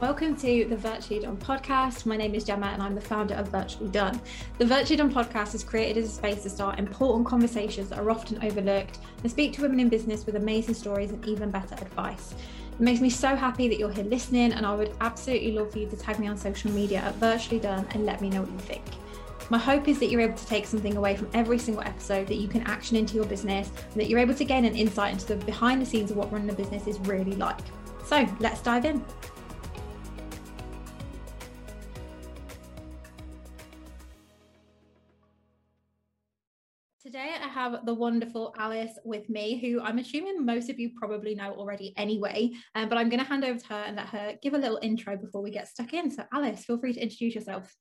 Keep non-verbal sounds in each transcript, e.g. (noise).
Welcome to the Virtually Done podcast. My name is Gemma and I'm the founder of Virtually Done. The Virtually Done podcast is created as a space to start important conversations that are often overlooked and speak to women in business with amazing stories and even better advice. It makes me so happy that you're here listening, and I would absolutely love for you to tag me on social media at Virtually Done and let me know what you think. My hope is that you're able to take something away from every single episode that you can action into your business and that you're able to gain an insight into the behind the scenes of what running a business is really like. So let's dive in. Have the wonderful Alice with me, who I'm assuming most of you probably know already anyway. Um, but I'm going to hand over to her and let her give a little intro before we get stuck in. So, Alice, feel free to introduce yourself.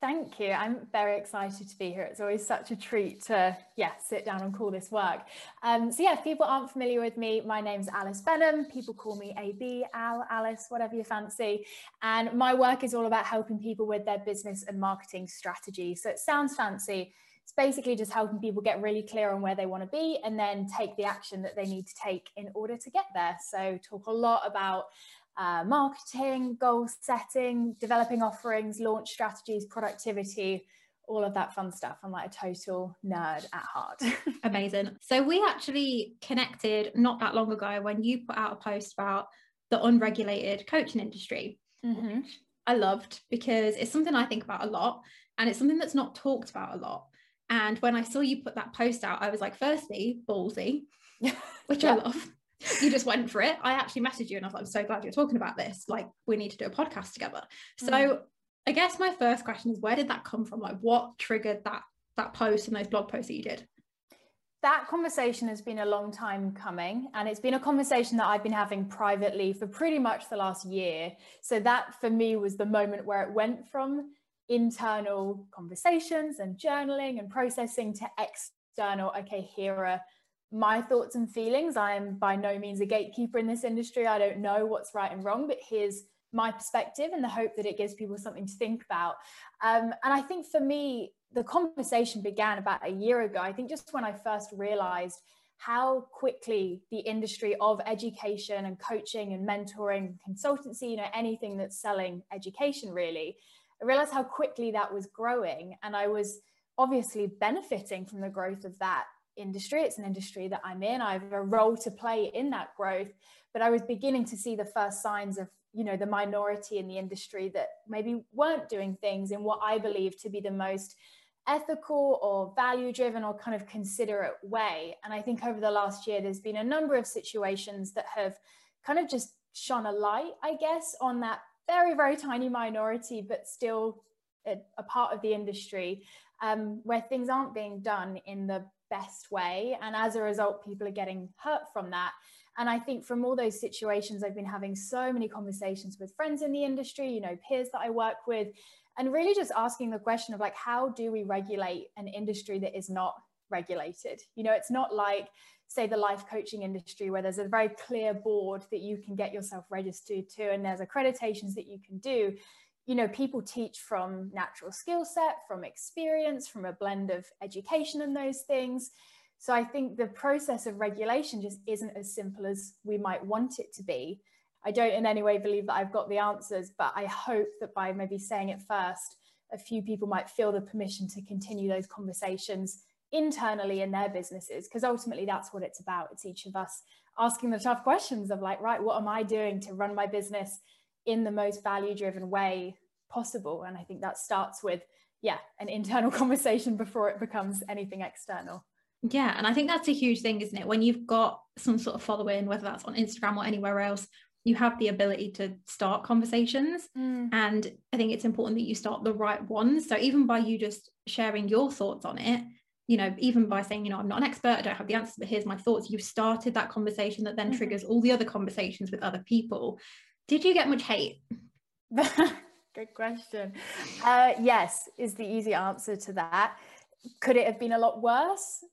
Thank you. I'm very excited to be here. It's always such a treat to, yeah, sit down and call this work. Um, so yeah, if people aren't familiar with me, my name's Alice Benham. People call me AB, Al, Alice, whatever you fancy. And my work is all about helping people with their business and marketing strategy. So it sounds fancy, it's basically just helping people get really clear on where they want to be and then take the action that they need to take in order to get there. So, talk a lot about uh, marketing, goal setting, developing offerings, launch strategies, productivity, all of that fun stuff. I'm like a total nerd at heart. (laughs) Amazing. So, we actually connected not that long ago when you put out a post about the unregulated coaching industry. Mm-hmm. I loved because it's something I think about a lot and it's something that's not talked about a lot. And when I saw you put that post out, I was like, firstly, ballsy, (laughs) which yeah. I love. You just went for it. I actually messaged you and I was like, I'm so glad you're talking about this. Like, we need to do a podcast together. Mm. So I guess my first question is where did that come from? Like what triggered that that post and those blog posts that you did? That conversation has been a long time coming, and it's been a conversation that I've been having privately for pretty much the last year. So, that for me was the moment where it went from internal conversations and journaling and processing to external okay here are my thoughts and feelings. I am by no means a gatekeeper in this industry. I don't know what's right and wrong but here's my perspective and the hope that it gives people something to think about. Um, and i think for me the conversation began about a year ago. I think just when i first realized how quickly the industry of education and coaching and mentoring consultancy you know anything that's selling education really I realized how quickly that was growing. And I was obviously benefiting from the growth of that industry. It's an industry that I'm in. I have a role to play in that growth. But I was beginning to see the first signs of, you know, the minority in the industry that maybe weren't doing things in what I believe to be the most ethical or value driven or kind of considerate way. And I think over the last year, there's been a number of situations that have kind of just shone a light, I guess, on that very, very tiny minority, but still a, a part of the industry um, where things aren't being done in the best way. And as a result, people are getting hurt from that. And I think from all those situations, I've been having so many conversations with friends in the industry, you know, peers that I work with, and really just asking the question of like, how do we regulate an industry that is not regulated? You know, it's not like say the life coaching industry where there's a very clear board that you can get yourself registered to and there's accreditations that you can do. You know people teach from natural skill set from experience from a blend of education and those things. So i think the process of regulation just isn't as simple as we might want it to be. I don't in any way believe that i've got the answers but i hope that by maybe saying it first a few people might feel the permission to continue those conversations internally in their businesses because ultimately that's what it's about. It's each of us asking the tough questions of like right what am i doing to run my business in the most value driven way possible? And i think that starts with yeah an internal (laughs) conversation before it becomes anything external. Yeah and i think that's a huge thing isn't it? When you've got some sort of following whether that's on instagram or anywhere else you have the ability to start conversations. Mm. and i think it's important that you start the right ones. So even by you just sharing your thoughts on it you know, even by saying, you know, I'm not an expert, I don't have the answers, but here's my thoughts, you've started that conversation that then mm-hmm. triggers all the other conversations with other people. Did you get much hate? (laughs) Good question. Uh, yes, is the easy answer to that. Could it have been a lot worse?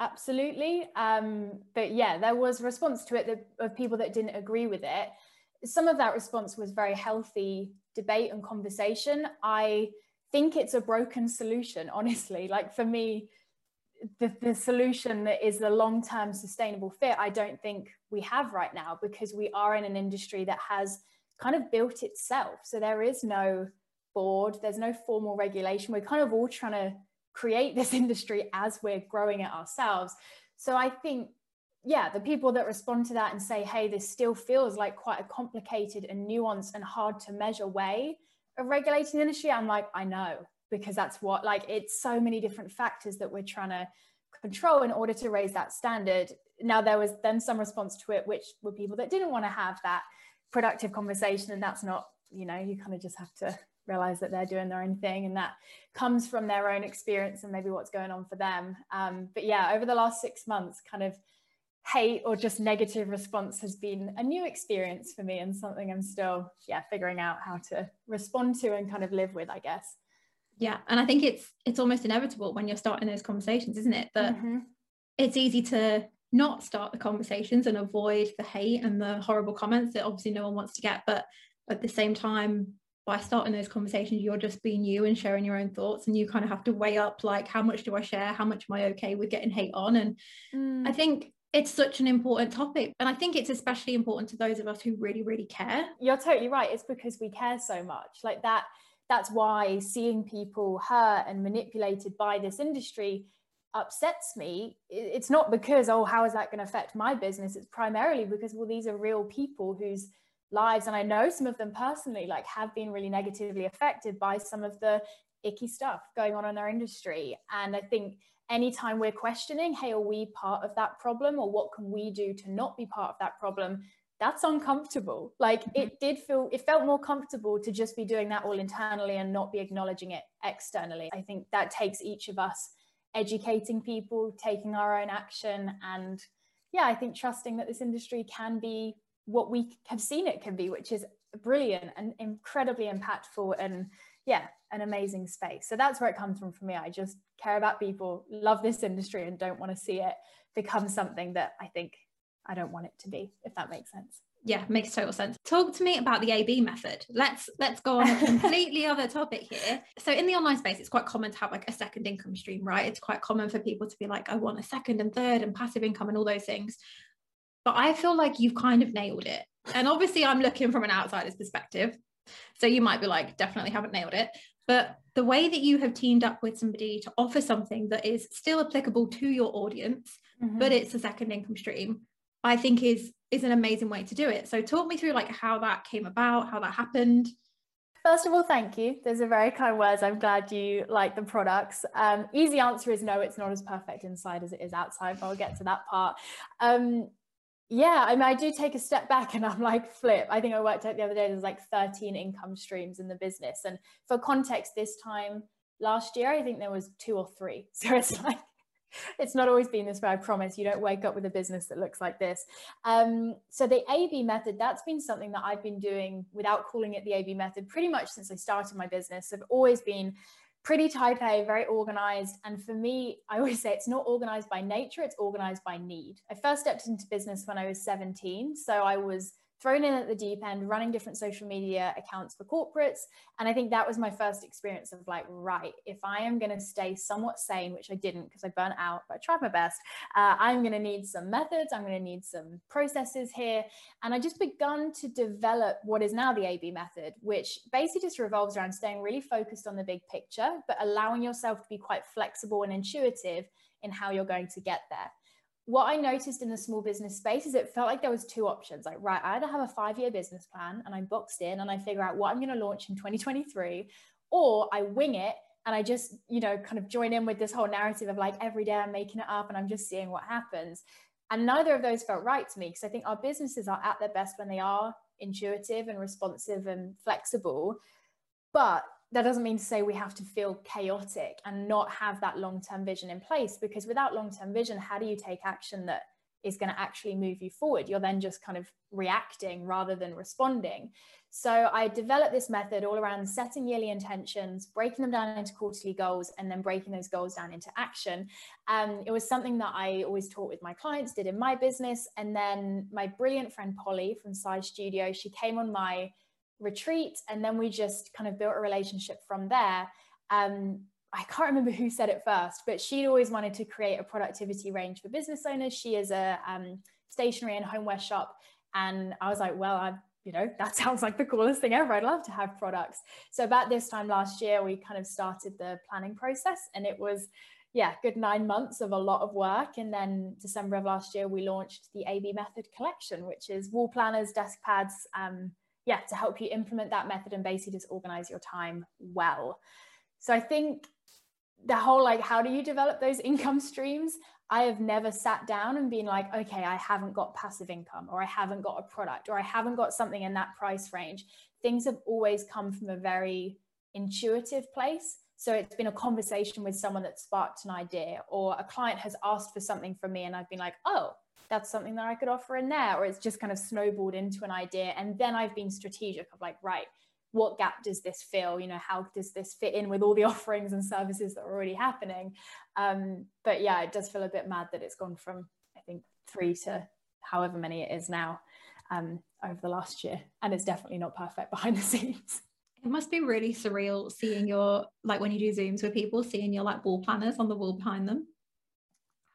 Absolutely. Um, but yeah, there was response to it that, of people that didn't agree with it. Some of that response was very healthy debate and conversation. I think it's a broken solution, (laughs) honestly. Like for me, the, the solution that is the long-term sustainable fit i don't think we have right now because we are in an industry that has kind of built itself. So there is no board, there's no formal regulation. We're kind of all trying to create this (laughs) industry as we're growing it ourselves. So I think, yeah, the people that respond to that and say, hey, this still feels like quite a complicated and nuanced and hard to measure way of regulating the industry, I'm like, I know, because that's what, like, it's so many different factors that we're trying to control in order to raise that standard. Now, there was then some response to it, which were people that didn't want to have that productive conversation. And that's not, you know, you kind of just have to realize that they're doing their own thing and that comes from their own experience and maybe what's going on for them. Um, but yeah, over the last six months, kind of hate or just negative response has been a new experience for me and something I'm still, yeah, figuring out how to respond to and kind of live with, I guess. Yeah, and I think it's it's almost inevitable when you're starting those conversations, isn't it? That mm-hmm. it's easy to not start the conversations and avoid the hate and the horrible comments that obviously no one wants to get, but at the same time by starting those conversations you're just being you and sharing your own thoughts and you kind of have to weigh up like how much do i share how much am i okay with getting hate on and mm. i think it's such an important topic and i think it's especially important to those of us who really really care you're totally right it's because we care so much like that that's why seeing people hurt and manipulated by this industry upsets me. It's not because oh how is that going to affect my business? It's primarily because well these are real people whose lives and i know some of them personally like have been really negatively affected by some of the icky stuff going on in our industry. And i think anytime we're questioning hey are we part of that problem? Or what can we do to not be part of that problem that's uncomfortable like mm-hmm. it did feel it felt more comfortable to just be doing that all internally and not be acknowledging it externally i think that takes each of us educating people taking our own action and yeah i think trusting that this industry can be what we have seen it can be, which is brilliant and incredibly impactful and yeah, an amazing space. So that's where it comes from for me. I just care about people, love this industry, and don't want to see it become something that I think I don't want it to be, if that makes sense. Yeah, makes total sense. Talk to me about the AB method. Let's let's go on a (laughs) completely other topic here. So in the online space, it's quite common to have like a second income stream, right? It's quite common for people to be like, I want a second and third and passive income and all those things but I feel like you've kind of nailed it. And obviously, I'm looking from an outsider's perspective. So you might be like, definitely haven't nailed it. But the way that you have teamed up with somebody to offer something that is still applicable to your audience, mm-hmm. but it's a second income stream, I think is is an amazing way to do it. So talk me through like how that came about, how that happened. First of all, thank you. Those are very kind words. I'm glad you like the products. Um, easy answer is no, it's not as perfect inside as it is outside, but I'll get to that part. Um, yeah i mean i do take a step back and i'm like flip i think i worked out the other day there's like 13 income streams in the business and for context this time last year i think there was two or three (laughs) so it's like it's not always been this way i promise you don't wake up with a business that looks like this um, so the ab method that's been something that i've been doing without calling it the ab method pretty much since i started my business i've always been pretty type A, very organized. And for me, I always say it's not organized by nature, it's organized by need. I first stepped into business when I was 17. So I was thrown in at the deep end, running different social media accounts for corporates. And I think that was my first experience of like, right, if I am going to stay somewhat sane, which I didn't because I burnt out, but I tried my best, uh, I'm going to need some methods, I'm going to need some processes here. And I just begun to develop what is now the AB method, which basically just revolves around staying really focused on the big picture, but allowing yourself to be quite flexible and intuitive in how you're going to get there what I noticed in the small business space is it felt like there was two options. Like, right, I either have a five-year business plan and I'm boxed in and I figure out what I'm going to launch in 2023, or I wing it and I just, you know, kind of join in with this whole narrative of like every day I'm making it up and I'm just seeing what happens. And neither of those felt right to me because I think our businesses are at their best when they are intuitive and responsive and flexible. But that doesn't mean to say we have to feel chaotic and not have that long term vision in place because without long term vision, how do you take action that is going to actually move you forward? You're then just kind of reacting rather than responding. So I developed this method all around setting yearly intentions, breaking them down into quarterly goals, and then breaking those goals down into action. Um, it was something that I always taught with my clients, did in my business. And then my brilliant friend Polly from Size Studio, she came on my retreat and then we just kind of built a relationship from there um, i can't remember who said it first but she'd always wanted to create a productivity range for business owners she is a um, stationery and homeware shop and i was like well i'd you know, that (laughs) sounds like the coolest thing ever. I'd love to have products. So about this time last year, we kind of started the planning process and it was, yeah, good nine months of a lot of work. And then December of last year, we launched the AB Method Collection, which is wall planners, desk pads, um, yeah, to help you implement that method and basically just organize your time well. So I think the whole like, how do you develop those (laughs) income streams? I have never sat down and been like, okay, I haven't got passive income or I haven't got a product or I haven't got something in that price range. Things have always come from a very intuitive place. So it's been a conversation with someone that sparked an idea, or a client has asked for something from me, and I've been like, oh, that's something that I could offer in there. Or it's just kind of snowballed into an idea. And then I've been strategic of like, right, what gap does this fill? You know how does this fit in with all the (laughs) offerings and services that are already happening? Um, but yeah it does feel a bit mad that it's gone from i think three to however many it is now um, over the last year. And it's definitely not perfect (laughs) behind the scenes. It must be really surreal seeing your like when you do zooms with people seeing your like wall planners on the wall behind them.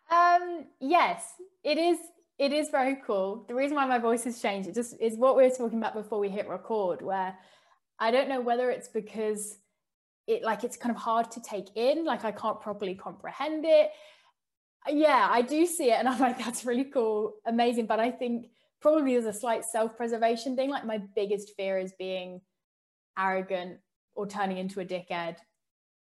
Um yes it is it is very cool the reason why my voice has changed it just is what we were talking about before we hit record where I don't know whether it's because it like it's kind of hard to take in, like I can't properly comprehend it. Yeah, I do see it and I'm like, that's really cool, amazing. But I think probably there's a slight self-preservation thing. Like my biggest fear is being arrogant or turning into a dickhead.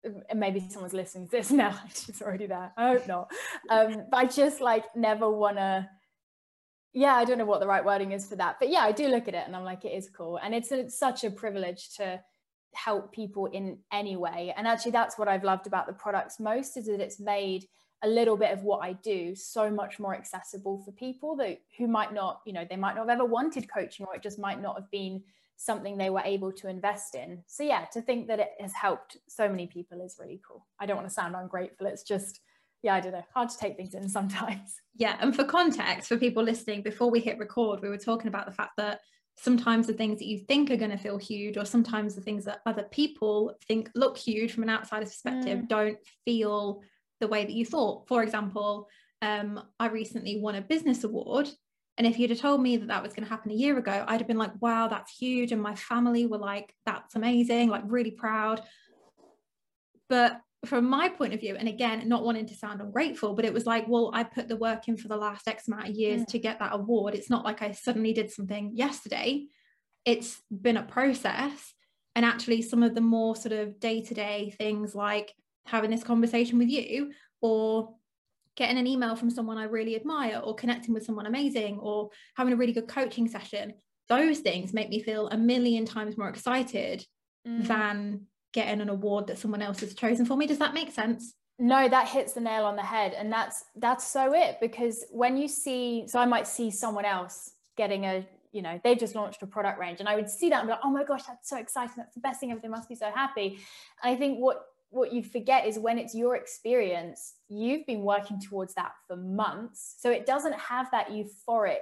And maybe someone's listening to this now, (laughs) she's already there. I hope not. Um, but I just like never wanna yeah i don't know what the right wording is for that but yeah i do look at it and i'm like it is cool and it's, a, it's such a privilege to help people in any way and actually that's what i've loved about the products most is that it's made a little bit of what i do so much more accessible for people that who might not you know they might not have ever wanted coaching or it just might not have been something they were able to invest in so yeah to think that it has helped so many people is really cool i don't want to sound ungrateful it's just yeah, I don't know, hard to take things in (laughs) sometimes. Yeah. And for context, for people listening, before we hit record, we were talking about the fact that sometimes the things that you think are going to feel huge, or sometimes the things that other people think look huge from an outsider's perspective, mm. don't feel the way that you thought. For example, um, I recently won a business award. And if you'd have told me that that was going to happen a year ago, I'd have been like, wow, that's huge. And my family were like, that's amazing, like really proud. But from my point of view, and again, not wanting to sound ungrateful, but it was like, well, I put the work in for the last X amount of years mm. to get that award. It's not like I suddenly did something yesterday. It's been a process. And actually, some of the more sort of day to day things like having this conversation with you or getting an email from someone I really admire or connecting with someone amazing or having a really good coaching session, those things make me feel a million times more excited mm. than getting an award that someone else has chosen for me. Does that make sense? No, that hits the nail on the head. And that's that's so it because when you see so I might see someone else getting a you know they've just launched a product range and i would see that and be like oh my gosh that's so exciting that's the best thing ever they must be so happy and i think what what you forget is when it's your experience you've been working towards that for months so it doesn't have that euphoric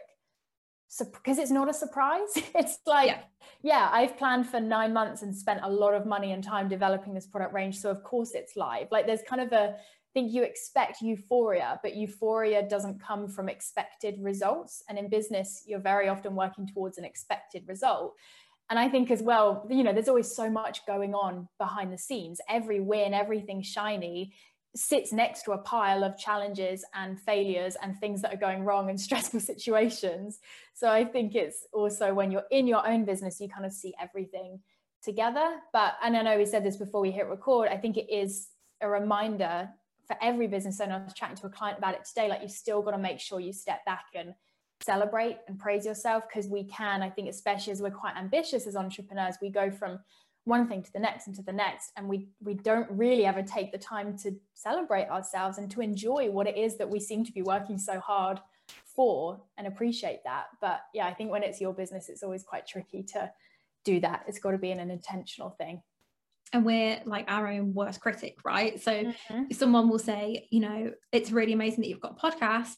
because it's not a surprise. (laughs) It's like, yeah. yeah, I've planned for nine months and spent a lot of money and time developing this product range. So of course it's live. Like there's kind of a I think you expect euphoria, but euphoria doesn't come from expected results. And in business, you're very often working towards an expected result. And I think as well, you know, there's always so much going on behind the scenes. Every win, everything shiny sits next to a pile of challenges and failures and things that are going wrong and (laughs) stressful situations. So I think it's also when you're in your own business, you kind of see everything together. But, and I know we said this before we hit record, I think it is a reminder for every business owner. I was chatting to a client about it today, like you've still got to make sure you step back and celebrate and praise yourself because we can, I think, especially as we're quite ambitious as entrepreneurs, we go from one thing to the next and to the next and we we don't really ever take the time to celebrate ourselves and to enjoy what it is that we seem to be working so hard for and appreciate that. But yeah i think when it's your business it's always quite tricky to do that. It's got to be an intentional thing. And we're like our own worst critic right? So mm-hmm. someone will say you know it's really amazing that you've got a podcast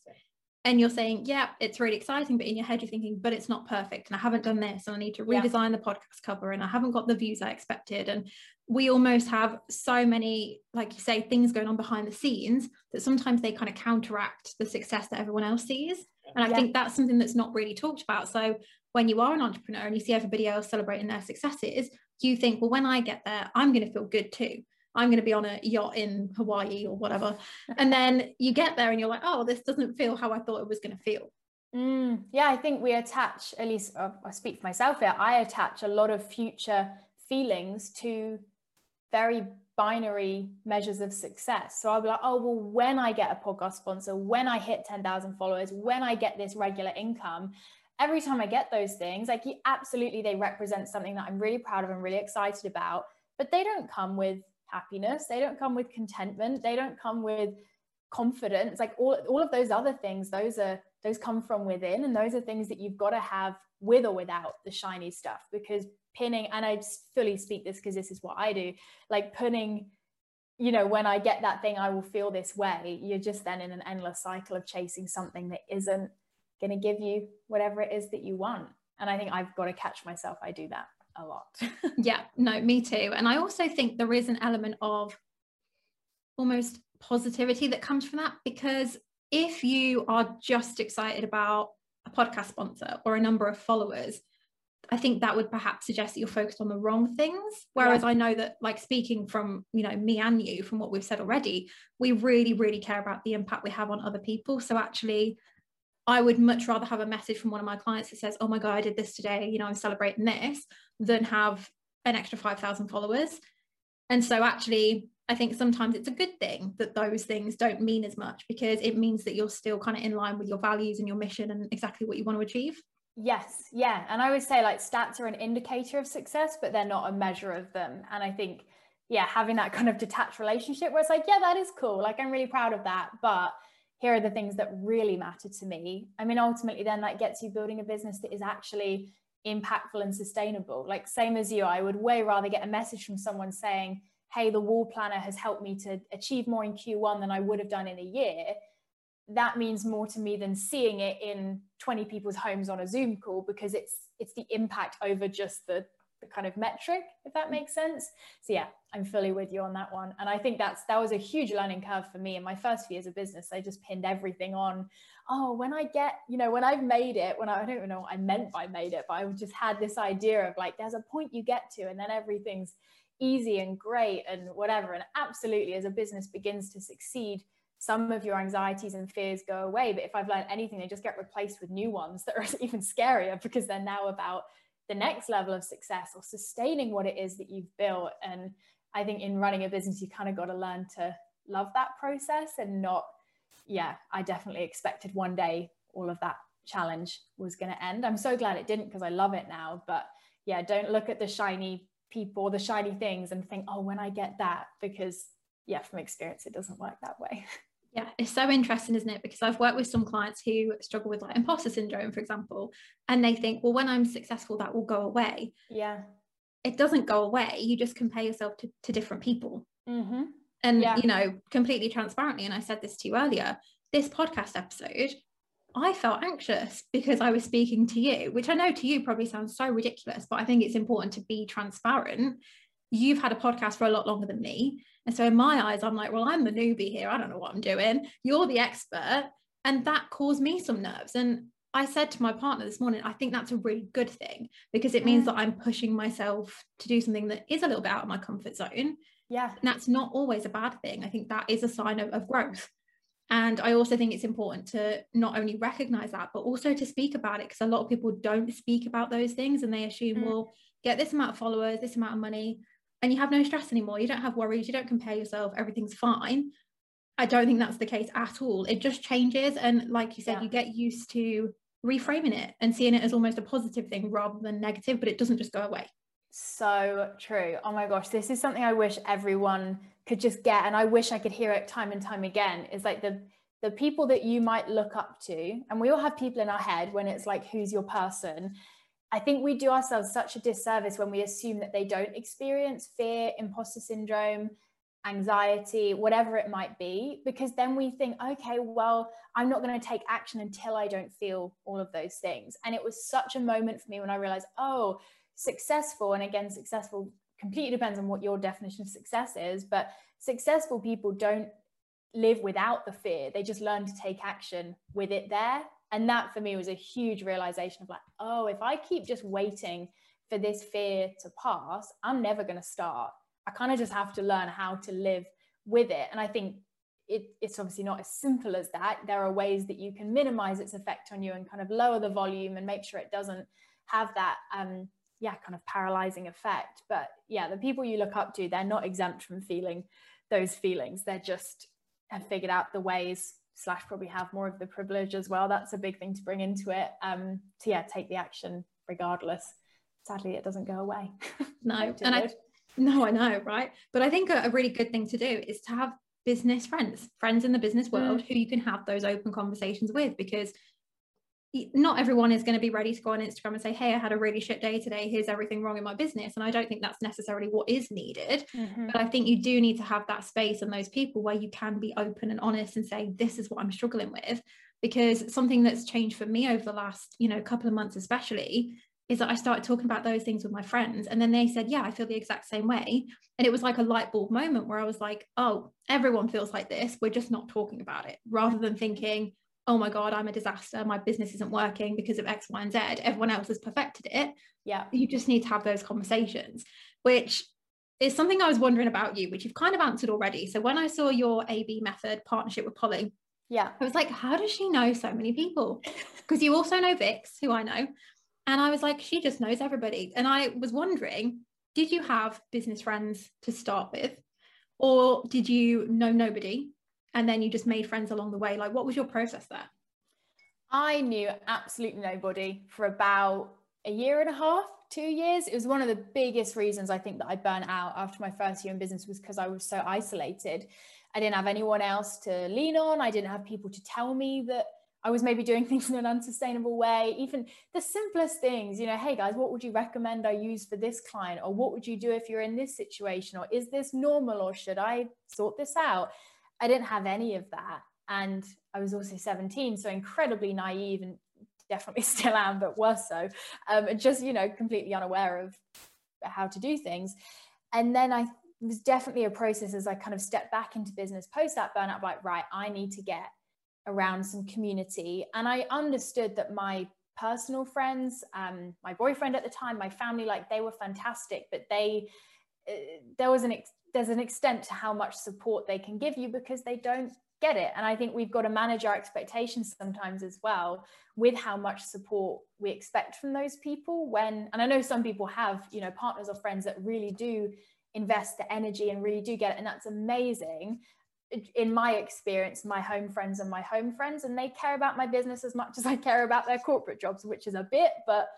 and you're saying, yeah, it's really exciting, but in your head you're thinking, but it's not perfect, and I haven't done this, and I need to redesign yeah. the podcast cover, and I haven't got the views I expected, and we almost have so many, like you say, things going on behind the scenes that sometimes they kind of counteract the success that everyone else sees, and I yeah. think that's something that's not really talked about. So when you are an entrepreneur and you see everybody else celebrating their successes, you think, well, when I get there, I'm going to feel good too. I'm going to be on a yacht in Hawaii or whatever. (laughs) And then you get there and you're like, oh, this doesn't feel how I thought it was going to feel. Mm, yeah, I think we attach, at least uh, I speak for myself here, I attach a lot of future feelings to very binary measures of success. So I'll be like, oh, well, when I get a podcast sponsor, when I hit 10,000 followers, when I get this regular income, every time I get those things, like absolutely they represent something that I'm really proud of and really excited about, but they don't come with happiness. They don't come with contentment. They don't come with confidence. Like all, all of those other things, those are those come from within. And those are things that you've got to have with or without the shiny stuff because pinning, and I fully speak this because this is what I do, like putting you know, when I get that thing, I will feel this way. You're just then in an endless cycle of chasing something that isn't going to give you whatever it is that you want. And I think I've got to catch myself. I do that a lot. (laughs) yeah, no, me too. And I also think there is an element of almost positivity that comes from that because if you are just excited about a podcast sponsor or a number of followers, I think that would perhaps suggest that you're focused on the wrong things. Whereas yeah. I know that, like speaking from you know me and you, from what we've said already, we really, really care about the impact we have on other people. So actually, I would much rather have a message from one of my clients that says, "Oh my god, I did this today. You know, I'm celebrating this," than have an extra five thousand followers. And so actually, I think sometimes it's a good thing that those things don't mean as much because it means that you're still kind of in line with your values and your mission and exactly what you want to achieve. Yes, yeah. And I would say like stats are an indicator of success, but they're not a measure of them. And I think, yeah, having that kind of detached relationship where it's like, yeah, that is cool. Like, I'm really proud of that. But here are the things that really matter to me. I mean, ultimately, then that gets you building a business that is actually impactful and sustainable. Like, same as you, I would way rather get a message from someone saying, hey, the wall planner has helped me to achieve more in Q1 than I would have done in a year that means more to me than seeing it in 20 people's homes on a zoom call because it's it's the impact over just the, the kind of metric if that mm. makes sense. So yeah i'm fully with you on that one. And i think that's that was a huge learning curve for me in my first few years of business. I just pinned everything on oh when i get you know when i've made it when i, I don't even know what i meant by made it but i just had this idea of like there's a point you get to and then everything's easy and great and whatever. And absolutely as a business begins to succeed some of your anxieties and fears go away. But if I've learned anything, they just get replaced with new ones that are (laughs) even scarier because they're now about the next level of success or sustaining what it is that you've built. And I think in running a business, you kind of got to learn to love that process and not, yeah, I definitely expected one day all of that challenge was going to end. I'm so glad it didn't because I love it now. But yeah, don't look at the shiny people, the shiny things and think, oh, when I get that, because yeah, from experience, it doesn't work that way. (laughs) Yeah, it's so interesting, isn't it? Because I've worked with some clients who struggle with like imposter syndrome, for example, and they think, well, when I'm successful, that will go away. Yeah. It doesn't go away. You just compare yourself to, to different people. Mm-hmm. And, yeah. you know, completely transparently, and I said this to you earlier, this podcast episode, I felt anxious because I was speaking to you, which I know to you probably sounds so ridiculous, but I think it's important to be transparent. You've had a podcast for a lot longer than me. And so in my eyes, I'm like, well, I'm the newbie here. I don't know what I'm doing. You're the expert. And that caused me some nerves. And I said to my partner this morning, I think that's a really good thing because it means that I'm pushing myself to do something that is a little bit out of my comfort zone. Yeah. And that's not always a bad thing. I think that is a sign of, of growth. And I also think it's important to not only recognize that, but also to speak about it because a lot of people don't speak about those things and they assume, mm. well, get this amount of followers, this amount of money, and you have no stress anymore. You don't have worries, you don't compare yourself, everything's fine. I don't think that's the case at all. It just changes. And like you said, yeah. you get used to reframing it and seeing it as almost a positive thing rather than negative, but it doesn't just go away. So true. Oh my gosh, this is something I wish everyone could just get. And I wish I could hear it time and time again. Is like the the people that you might look up to, and we all have people in our head when it's like, who's your person? I think we do ourselves such a disservice when we assume that they don't experience fear, imposter syndrome, anxiety, whatever it might be, because then we think, okay, well, I'm not going to take action until I don't feel all of those things. And it was such a moment for me when I realized, oh, successful, and again, successful completely depends on what your definition of success is, but successful people don't live without the fear. They just learn to take action with it there And that for me was a huge realization of like, oh, if I keep just waiting for this fear to pass, I'm never going to start. I kind of just have to learn how to live with it. And I think it, it's obviously not as simple as that. There are ways that you can minimize its effect on you and kind of lower the volume and make sure it doesn't have that, um, yeah, kind of paralyzing effect. But yeah, the people you look up to, they're not exempt from feeling those feelings. They're just have figured out the ways slash probably have more of the privilege as well. That's a big thing to bring into it. Um, to yeah, take the action regardless. Sadly, it doesn't go away. (laughs) No, and I no, I know, right? But I think a, a, really good thing to do is to have business friends, friends in the business world mm. who you can have those open conversations with because not everyone is going to be ready to go on Instagram and say, Hey, I had a really shit day today. Here's everything wrong in my business. And I don't think that's necessarily what is needed. Mm-hmm. But I think you do need to have that space and those people where you can be open and honest and say, This is what I'm struggling with. Because something that's changed for me over the last, you know, couple of months, especially, is that I started talking about those things with my friends. And then they said, Yeah, I feel the exact same way. And it was like a light bulb moment where I was like, Oh, everyone feels like this. We're just not talking about it rather than thinking, Oh my God, I'm a disaster. My business isn't working because of X, Y, and Z. Everyone else has perfected it. Yeah. You just need to have those conversations, which is something I was wondering about you, which you've kind of answered already. So when I saw your AB method partnership with Polly, yeah, I was like, how does she know so many people? (laughs) Because you also know Vix, who I know. And I was like, she just knows everybody. And I was wondering, did you have business friends to start with? Or did you know nobody and then you just made friends along the way? Like, what was your process there? I knew absolutely nobody for about a year and a half, two years. It was one of the biggest reasons I think that I burnt out after my first year in business was because I was so isolated. I didn't have anyone else to lean on. I didn't have people to tell me that I was maybe doing (laughs) things in an unsustainable way. Even the simplest things, you know, hey guys, what would you recommend I use for this client? Or what would you do if you're in this situation? Or is this normal? Or should I sort this out? I didn't have any of that. And I was also 17, so incredibly naive and definitely (laughs) still am, but worse so. Um, and just, you know, completely unaware of how to do things. And then I was definitely a process as I kind of stepped back into business post that burnout, like, right, I need to get around some community. And I understood that my personal friends, um, my boyfriend at the time, my family, like they were fantastic, but they, Uh, there was an, ex- there's an extent to how much support they can give you because they don't get it. And I think we've got to manage our expectations sometimes as well with how much support we expect from those people when, and I know some people have, you know, partners or friends that really do invest the energy and really do get it. And that's amazing in my experience, my home friends and my home friends, and they care about my business as much as I care about their corporate jobs, which is a bit, but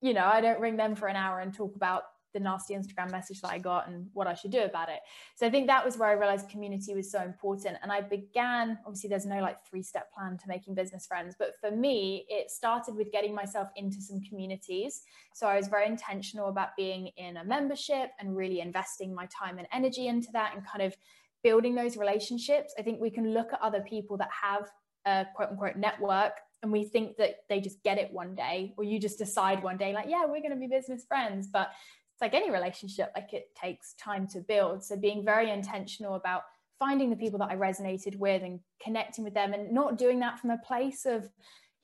you know, I don't ring them for an hour and talk about the nasty Instagram message that I got and what I should do about it. So I think that was where I realized community was so important. And I began, obviously, there's no like three step plan to making business friends, but for me, it started with getting myself into some communities. So I was very intentional about being in a membership and really investing my time and energy into that and kind of building those relationships. I think we can look at other people that have a quote unquote network and we think that they just get it one day or you just decide one day like yeah we're going to be business friends but it's like any relationship like it takes time to build so being very intentional about finding the people that i resonated with and connecting with them and not doing that from a place of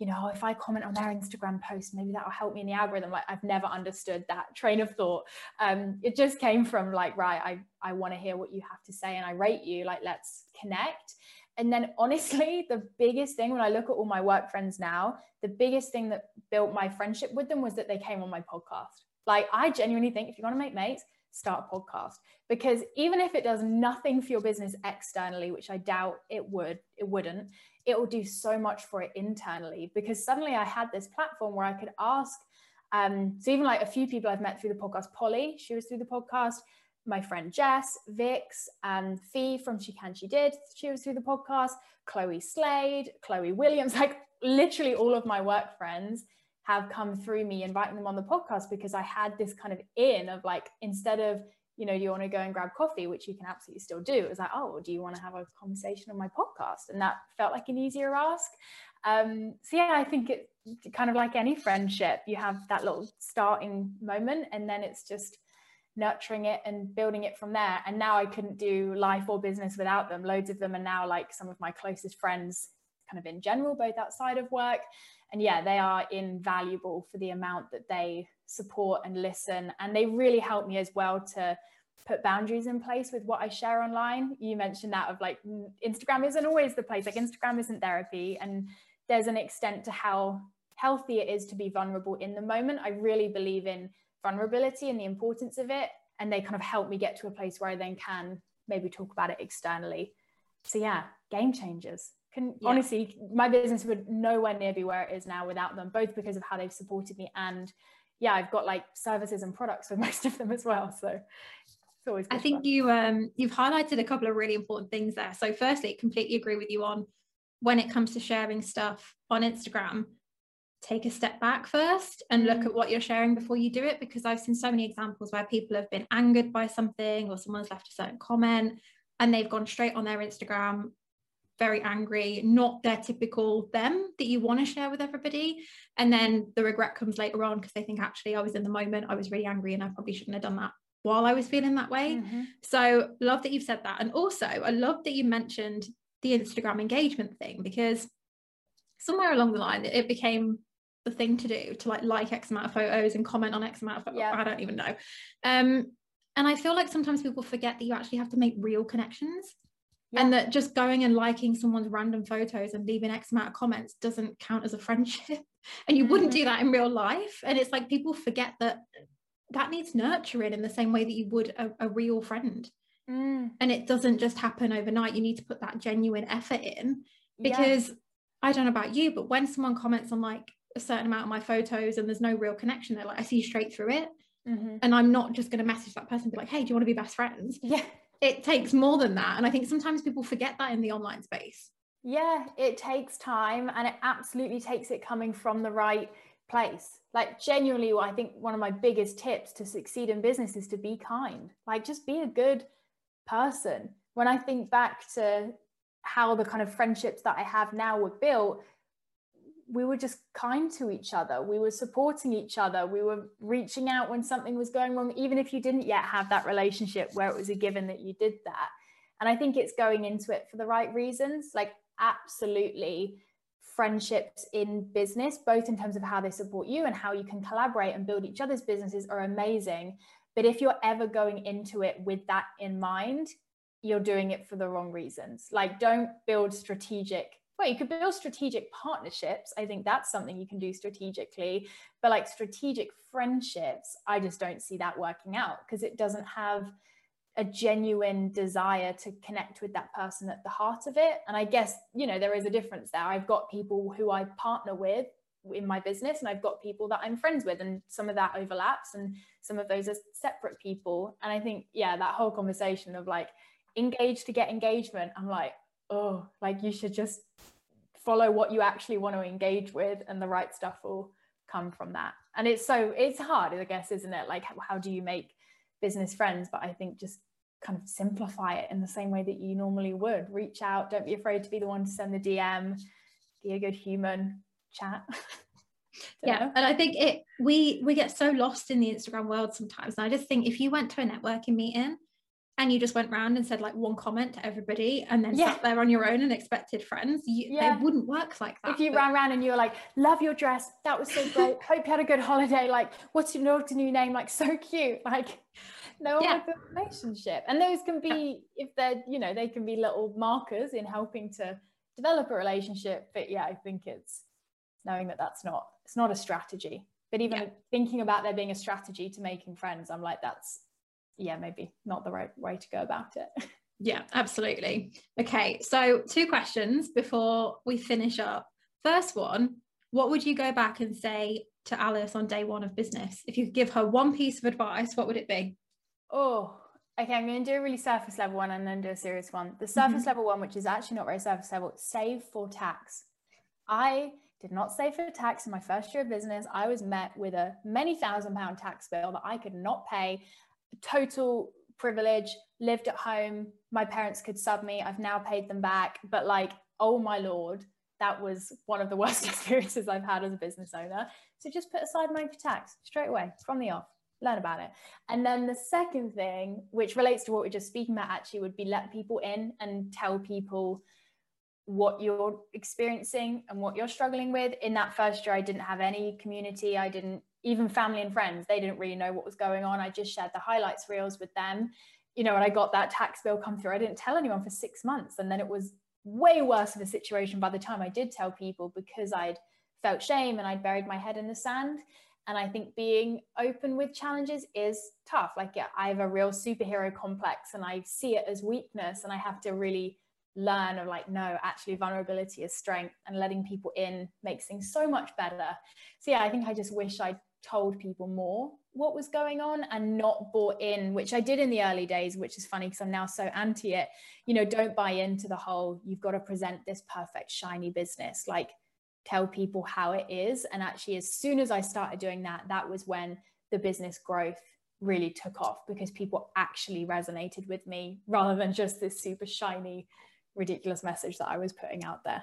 you know, if I comment on their Instagram post, maybe that'll help me in the algorithm. Like I've never understood that train of thought. Um, it just came from like, right, I, I want to hear what you have to say and I rate you, like, let's connect. And then honestly, (laughs) the biggest thing when I look at all my work friends now, the biggest thing that built my friendship with them was that they came on my podcast. Like I genuinely think if you want to make mates, start a podcast because even if it does nothing for your business externally which i doubt it would it wouldn't it will do so much for it internally because suddenly I had this platform where I could ask. Um, so even like a few people I've met through the podcast, Polly, she was through the podcast. My friend Jess, Vix, um, Fee from She Can She Did, she was through the podcast. Chloe Slade, Chloe Williams, (laughs) like literally all of my work friends have come through me inviting them on the podcast because I had this kind of in of like instead of you know, you want to go and grab coffee, which you can absolutely still do. It was like, oh, do you want to have a conversation on my podcast? And that felt like an easier ask. Um, so yeah, I think it kind of like any friendship, you have that little starting moment, and then it's just nurturing it and building it from there. And now I couldn't do life or business without them. Loads of them are now like some of my closest friends kind of in general, both outside of work. And yeah, they are invaluable for the amount that they support and listen. And they really help me as well to put boundaries in place with what I share online. You mentioned that of like Instagram isn't always the place, like Instagram isn't therapy. And there's an extent to how healthy it is to be vulnerable in the moment. I really believe in vulnerability and the importance of it. And they kind of help me get to a place where I then can maybe talk about it externally. So yeah, game changers. Can yeah. honestly, my business would nowhere near be where it is now without them, both because of how they've supported me and yeah, I've got like services and products for (laughs) most of them as well. So it's always. I think fun. you um you've highlighted a couple of really important things there. So firstly, completely agree with you on when it comes to sharing stuff on Instagram take a step back first and look mm. at what you're sharing before you do it because I've seen so many examples where people have been angered by something or someone's left a certain comment and they've gone straight on their Instagram very angry, not their typical them that you want to share with everybody. And then the regret comes later on because they think actually I was in the moment, I was really angry and I probably shouldn't have done that while I was feeling that way. Mm-hmm. So love that you've said that. And also I love that you mentioned the Instagram engagement thing because somewhere along the line it became the thing to do to like like X amount of photos and comment on X amount of photos. Yeah. I don't even know. Um, and I feel like sometimes people forget that you actually have to make real connections. Yeah. And that just going and liking someone's random photos and leaving X amount of comments doesn't count as a friendship. (laughs) and you mm-hmm. wouldn't do that in real life. And it's like people forget that that needs nurturing in the same way that you would a, a real friend. Mm. And it doesn't just happen overnight. You need to put that genuine effort in because yeah. I don't know about you, but when someone comments on like a certain amount of my photos and there's no real connection there, like I see straight through it. Mm-hmm. And I'm not just going to message that person and be like, hey, do you want to be best friends? Yeah. It takes more than that. And I think sometimes people forget that in the online space. Yeah, it takes time and it absolutely takes it coming from the right place. Like, genuinely, I think one of my biggest tips to succeed in business is to be kind. Like, just be a good person. When I think back to how the kind of friendships that I have now were built, we were just kind to each other. We were supporting each other. We were reaching out when something was going wrong, even if you didn't yet have that relationship where it was a given that you did that. And I think it's going into it for the right reasons. Like, absolutely, friendships in business, both in terms of how they support you and how you can collaborate and build each other's businesses, are amazing. But if you're ever going into it with that in mind, you're doing it for the wrong reasons. Like, don't build strategic well, you could build strategic partnerships. I think that's something you can do strategically. But like strategic friendships, I just don't see that working out because it doesn't have a genuine desire to connect with that person at the heart of it. And I guess, you know, there is a difference there. I've got people who I partner with in my business and I've got people that I'm friends with and some of that overlaps and some of those are separate people. And I think, yeah, that whole conversation of like engage to get engagement, I'm like, oh, like you should just follow what you actually want to engage with and the right stuff will come from that. And it's so, it's hard, I guess, isn't it? Like, how do you make business friends? But I think just kind of simplify it in the same way that you normally would. Reach out, don't be afraid to be the one to send the DM, be a good human, chat. (laughs) yeah know. and i think it we we get so lost in the instagram world sometimes and i just think if you went to a networking meeting and you just went around and said like one comment to everybody and then yeah. sat there on your own and expected friends, you, yeah. they wouldn't work like that. If you but... ran around and you were like, love your dress, that was so great. (laughs) Hope you had a good holiday. Like, what's your new name? Like, so cute. Like, no one yeah. relationship. And those can be, yeah. if they're, you know, they can be little markers in helping to develop a relationship. But yeah, I think it's knowing that that's not, it's not a strategy. But even thinking about there being a strategy to making friends, I'm like, that's yeah, maybe not the right way to go about it. Yeah, absolutely. Okay, so two questions before we finish up. First one, what would you go back and say to Alice on day one of business? If you could give her one piece of advice, what would it be? Oh, okay. I'm going to do a really surface level one and then do a serious one. The surface mm-hmm. level one, which is actually not very surface level, save for tax. I did not save for tax in my first year of business. I was met with a many thousand pound tax bill that I could not pay total privilege, lived at home. My parents could sub me. I've now paid them back. But like, oh my Lord, that was one of the (laughs) worst experiences I've had as a business owner. So just put aside money for tax straight away from the off. Learn about it. And then the second thing, which relates to what we are just speaking about, actually, would be let people in and tell people what you're experiencing and what you're struggling with. In that first year, I didn't have any community. I didn't even family and friends, they didn't really know what was going on. I just shared the highlights reels with them. You know, when I got that tax bill come through, I didn't tell anyone for six months. And then it was way worse of a situation by the time I did tell people because I'd felt shame and I'd buried my head in the sand. And I think being open with challenges is tough. Like, yeah, I have a real superhero complex and I see it as weakness. And I have to really learn of like, no, actually, vulnerability is strength and letting people in makes things so much better. So, yeah, I think I just wish I'd told people more what was going on and not bought in, which I did in the early days, which is funny because I'm now so anti it. You know, don't buy into the whole, you've got to present this perfect, shiny business. Like, tell people how it is. And actually, as soon as I started doing that, that was when the business growth really took off because people actually resonated with me rather than just this super shiny, ridiculous message that I was putting out there.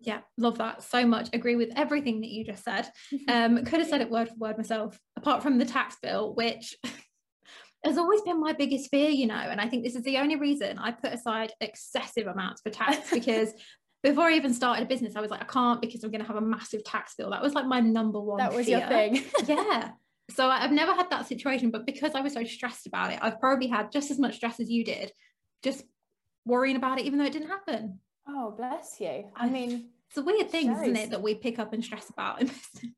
Yeah, love that so much. Agree with everything that you just said. (laughs) Um, could have said it word for word myself, apart from the tax bill, which (laughs) has always been my biggest fear, you know. And I think this is the only reason I put aside excessive amounts for tax (laughs) because before I even started a business, I was like, I can't because I'm going to have a massive tax bill. That was like my number one. That was fear. your thing. yeah. So I've never had that situation, but because I was so stressed about it, I've probably had just as much stress as you did, just worrying about it, even though it didn't happen. Oh, bless you. I mean, it's a weird thing, isn't it, that we pick up and stress about in business.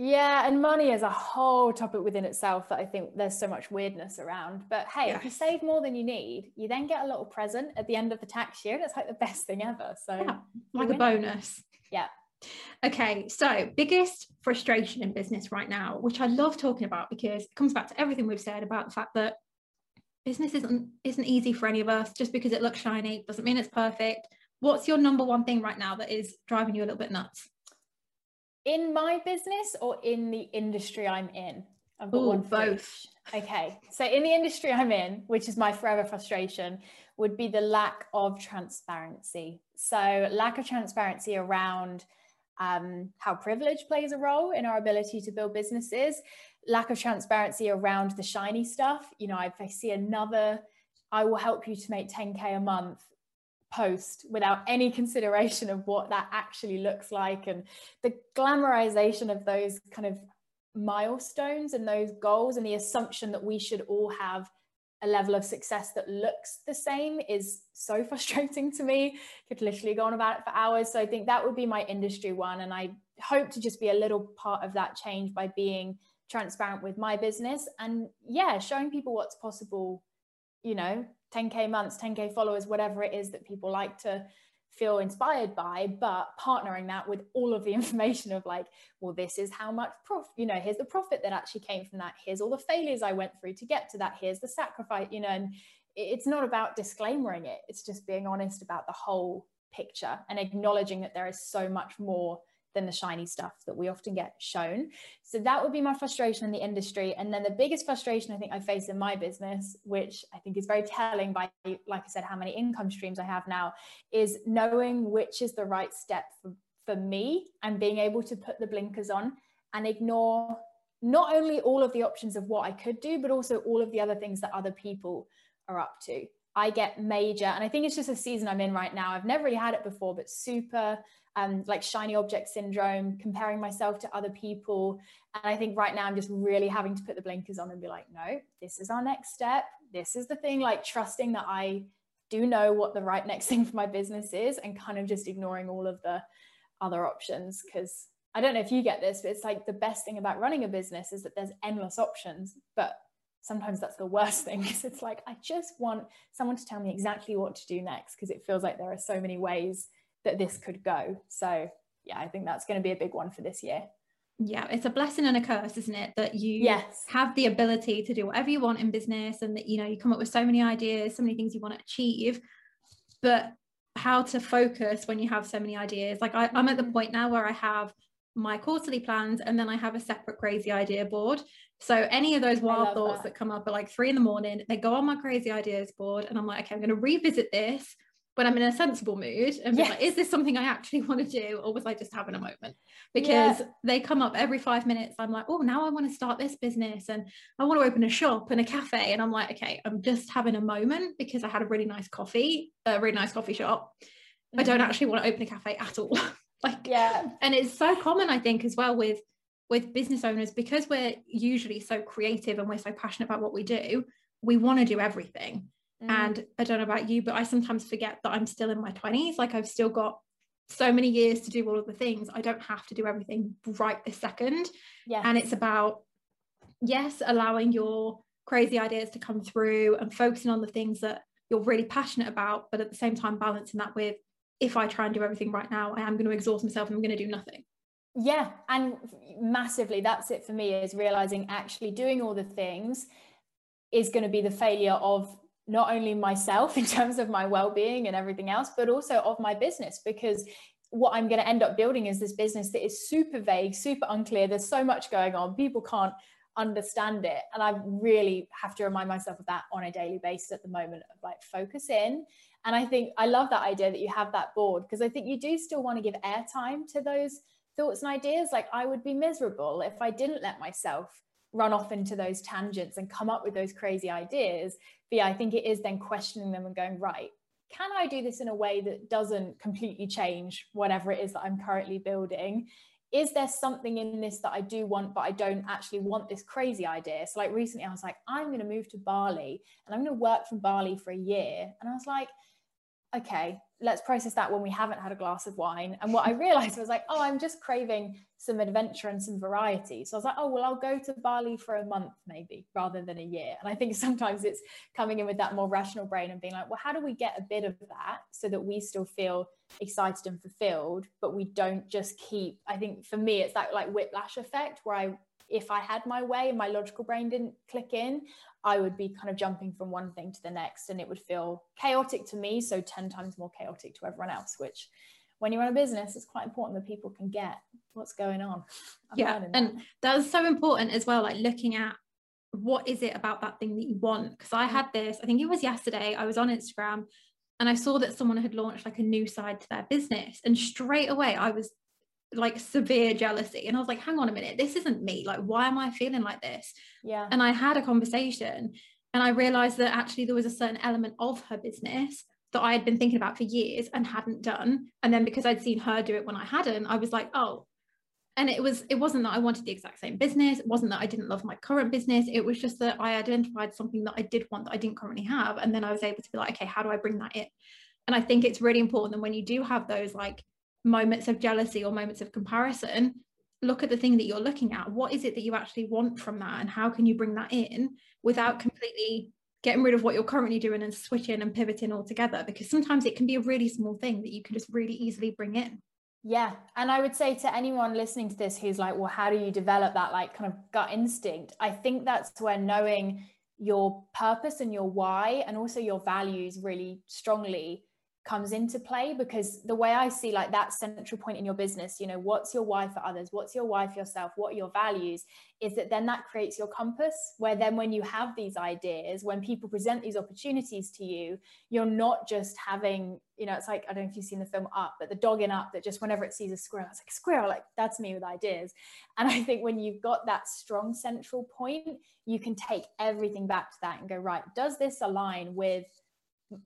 Yeah, and money is a whole topic within itself that I think there's so much weirdness around. But hey, yes. if you save more than you need, you then get a little present at the end of the tax year. That's like the best thing ever. So, yeah, like a bonus. Yeah. Okay, so biggest frustration in business right now, which I love talking about because it comes back to everything we've said about the fact that business isn't isn't easy for any of us. Just because it looks shiny doesn't mean it's perfect. What's your number one thing right now that is driving you a little bit nuts? in my business or in the industry I'm in? I've got Ooh, one both. Okay. So in the industry I'm in, which is my forever frustration, would be the lack of transparency. So lack of transparency around um, how privilege plays a role in our ability to build businesses, lack of transparency around the shiny stuff. You know, if I see another, I will help you to make 10K a month post without any (laughs) consideration of what that actually looks like and the glamorization of those kind of milestones and those goals and the assumption that we should all have a level of success that looks the same is so (laughs) frustrating to me. Could literally go on about it for hours. So I think that would be my industry one. And I hope to just be a little part of that change by being transparent with my business and yeah, showing people what's possible, you know, 10k months 10k followers whatever it is that people like to feel inspired by but partnering that with all of the (laughs) information of like well this is how much profit you know here's the profit that actually came from that. Here's all the failures i went through to get to that. Here's the sacrifice you know and it's not about disclaimering it. It's just being honest about the whole picture and acknowledging that there is so much more than the shiny stuff that we often get shown. So that would be my frustration in the industry. And then the biggest frustration I think I face in my business, which I think is very telling by, like I said, how many income streams I have now, is knowing which is the right step for, for me and being able to put the blinkers on and ignore not only all of the options of what I could do, but also all of the other things that other people are up to. I get major, and I think it's just a season I'm in right now. I've never really had it before, but super um, like shiny object syndrome, comparing myself to other people. And I think right now I'm just really having to put the blinkers on and be like, no, this is our next step. This is the thing, like trusting that I do know what the right next (laughs) thing for my business is and kind of just ignoring all of the other options. Because I don't know if you get this, but it's like the best thing about running a business is that there's endless options. But sometimes that's the worst (laughs) thing because it's like I just want someone to tell me exactly what to do next because it feels like there are so many ways that this could go. So yeah, I think that's going to be a big one for this year. Yeah, it's a blessing and a curse, isn't it? That you yes. have the ability to do whatever you want in business and that you know you come up with so many ideas, so many things you want to achieve, but how to focus when you have so many ideas. Like I, I'm at the point now where I have my quarterly plans and then I have a separate crazy idea board. So any of those wild thoughts that. that come up at like three in the morning, they go on my crazy ideas board and I'm like, okay, I'm going to revisit this when I'm in a sensible mood and yes. like, is this something I actually want to do or was I just having a moment? Because yeah. they come up every five minutes. I'm like, oh, now I want to start this business and I want to open a shop and a cafe. And I'm like, okay, I'm just having a moment because I had a really nice coffee, a really nice coffee shop. mm-hmm. I don't mm-hmm. actually want to open a cafe at all. (laughs) like yeah. And it's so common, I think, as well with with business owners because we're usually so creative and we're so passionate about what we do, we want to do everything. Mm. And I don't know about you, but I sometimes forget that I'm still in my 20s. Like I've still got so many years to do all of the things. I don't have to do everything right this second. Yeah. And it's about, yes, allowing your crazy ideas to come through and focusing on the things that you're really passionate about, but at the same time balancing that with if I try and do everything right now, I am going to exhaust myself and I'm going to do nothing. Yeah, and massively that's it for me is realizing actually doing all the things is going to be the failure of not only myself (laughs) in terms of my well-being and everything else but also of my business because what I'm going to end up building is this business that is super vague, super unclear. There's so much going on. People can't understand it. And I really have to remind myself of that on a daily basis at the moment of like focus in. And I think I love that idea that you have that board because I think you do still want to give airtime to those thoughts and ideas. Like I would be miserable if I didn't let myself run off into those tangents and come up with those crazy ideas. Yeah, I think it is then questioning them and going, right, can I do this in a way that doesn't completely change whatever it is that I'm currently building? Is there something in this that I do want, but I don't actually want this crazy idea? So, like recently, I was like, I'm going to move to Bali and I'm going to work from Bali for a year. And I was like, okay, let's process that when we haven't had a glass of wine. And what I (laughs) realized was like, oh, I'm just craving some adventure and some variety. So I was like, oh, well, I'll go to Bali for a month maybe rather than a year. And I think sometimes it's coming in with that more rational brain and being like, well, how do we get a bit of that so that we still feel excited and fulfilled, but we don't just keep, I think for me, it's that like whiplash effect where I if I had my way and my logical brain didn't click in, I would be kind of jumping from one thing to the next and it would feel chaotic to me. So 10 times more chaotic to everyone else, which when you run a business, it's quite important that people can get what's going on. I'm yeah. That. And that's so important as well, like looking at what is it about that thing that you want? Because I mm. had this, I think it was yesterday, I was on Instagram and I saw that someone had launched like a new side to their business. And straight away, I was like severe jealousy. And i was like hang on a minute this isn't me. Like why am i feeling like this? Yeah. And i had a conversation and i realized that actually there was a certain element of her business that i had been thinking about for years and hadn't done. And then because i'd seen her do it when i hadn't i was like oh. And it was it wasn't that i wanted the exact same business. It wasn't that i didn't love my current business. It was just that i identified something that i did want that i didn't currently have. And then i was able to be like okay how do i bring that in? And i think it's really important that when you do have those like moments of jealousy or moments of comparison look at the thing that you're looking at. What is it that you actually want from that and how can you bring that in without completely getting rid of what you're currently doing and switching and pivoting altogether? Because sometimes it can be a really small thing that you can just really easily bring in. Yeah and i would say to anyone listening to this who's like well how do you develop that like kind of gut instinct? I think that's where knowing your purpose and your why and also your values really strongly comes into play because the way I see like that central point in your business, you know, what's your why for others? What's your why for yourself? What are your values? Is that then that creates your compass where then when you have these ideas, when people present these opportunities to you, you're not just having, you know, it's like, I don't know if you've seen the film Up, but the dog in Up that just whenever it sees a squirrel, it's like, squirrel, like that's me with ideas. And I think when you've got that strong central point, you can take everything back to that and go, right, does this align with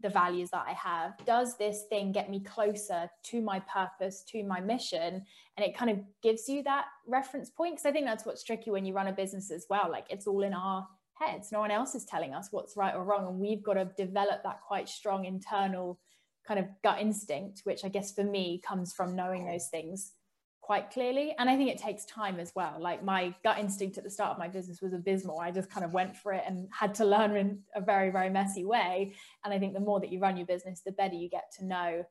the values that I have? Does this thing get me closer to my purpose, to my mission? And it kind of gives you that reference point. Because I think that's what's tricky when you run a business as well. Like it's all in our heads. No one else is telling us what's right or wrong. And we've got to develop that quite strong internal kind of gut instinct, which I guess for me comes from knowing those things quite clearly. And I think it takes time as well. Like my gut instinct at the start of my business was abysmal. I just kind of went for it and had to learn in a very, very messy way. And I think the more that you run your business, the better you get to know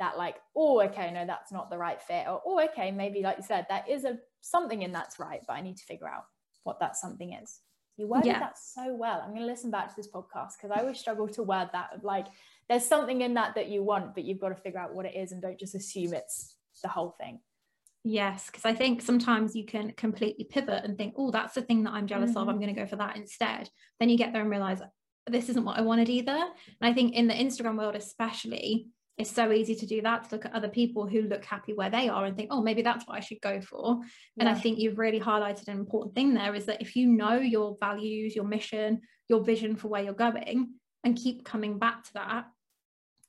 that like, oh, okay, no, that's not the right fit. Or, oh, okay, maybe like you said, that is a something in that's right, but I need to figure out what that something is. You worded yeah. that so well. I'm going to listen back to this podcast because I always struggle to word that. Like, there's something in that that you want, but you've got to figure out what it is and don't just assume it's the whole thing. Yes, because I think sometimes you can completely pivot and think, oh, that's the thing that I'm jealous mm-hmm. of. I'm going to go for that instead. Then you get there and realize this isn't what I wanted either. And I think in the Instagram world, especially, it's so easy to do that to look at other people who look happy where they are and think, oh, maybe that's what I should go for. Yeah. And I think you've really highlighted an important thing there is that if you know your values, your mission, your vision for where you're going, and keep coming back to that,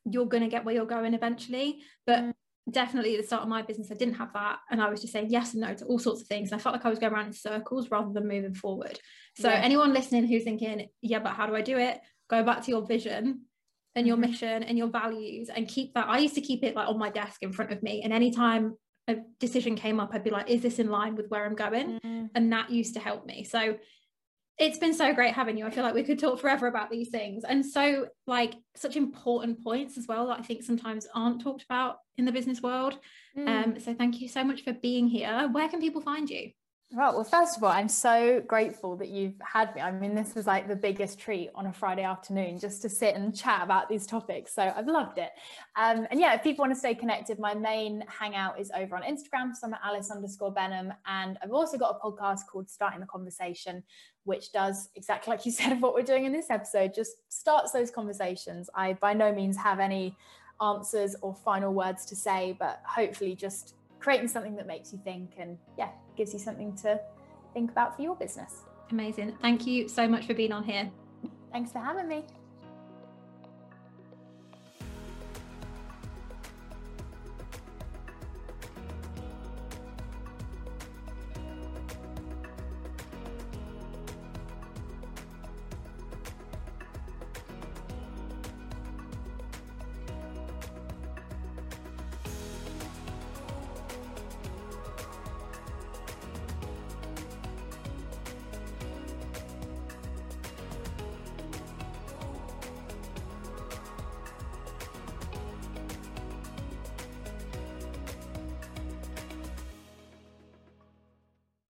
you're going to get where you're going eventually. But mm. Definitely at the start of my business, I didn't have that. And I was just saying yes and no to all sorts of things. And I felt like I was going around in circles rather than moving forward. So yeah. anyone listening who's thinking, yeah, but how do I do it? Go back to your vision and your mm-hmm. mission and your values and keep that. I used to keep it like on my desk in front of me. And anytime a decision came up, I'd be like, is this in line with where I'm going? Mm. And that used to help me. So it's been so great having you. I feel like we could talk forever about these things. And so, like, such important points as well that I think sometimes aren't talked about in the business world. Mm. Um, so, thank you so much for being here. Where can people find you? Right. Well, first of all, I'm so grateful that you've had me. I mean, this was like the biggest treat on a Friday afternoon just to sit and chat about these topics. So I've loved it. Um, and yeah, if people want to stay connected, my main hangout is over on Instagram. So I'm at Alice underscore Benham. And I've also got a podcast called Starting the Conversation, which does exactly like you said of what we're doing in this episode, just starts those conversations. I by no means have any answers or final words to say, but hopefully just creating something that makes you think and yeah gives you something to think about for your business. Amazing. Thank you so much for being on here. Thanks for having me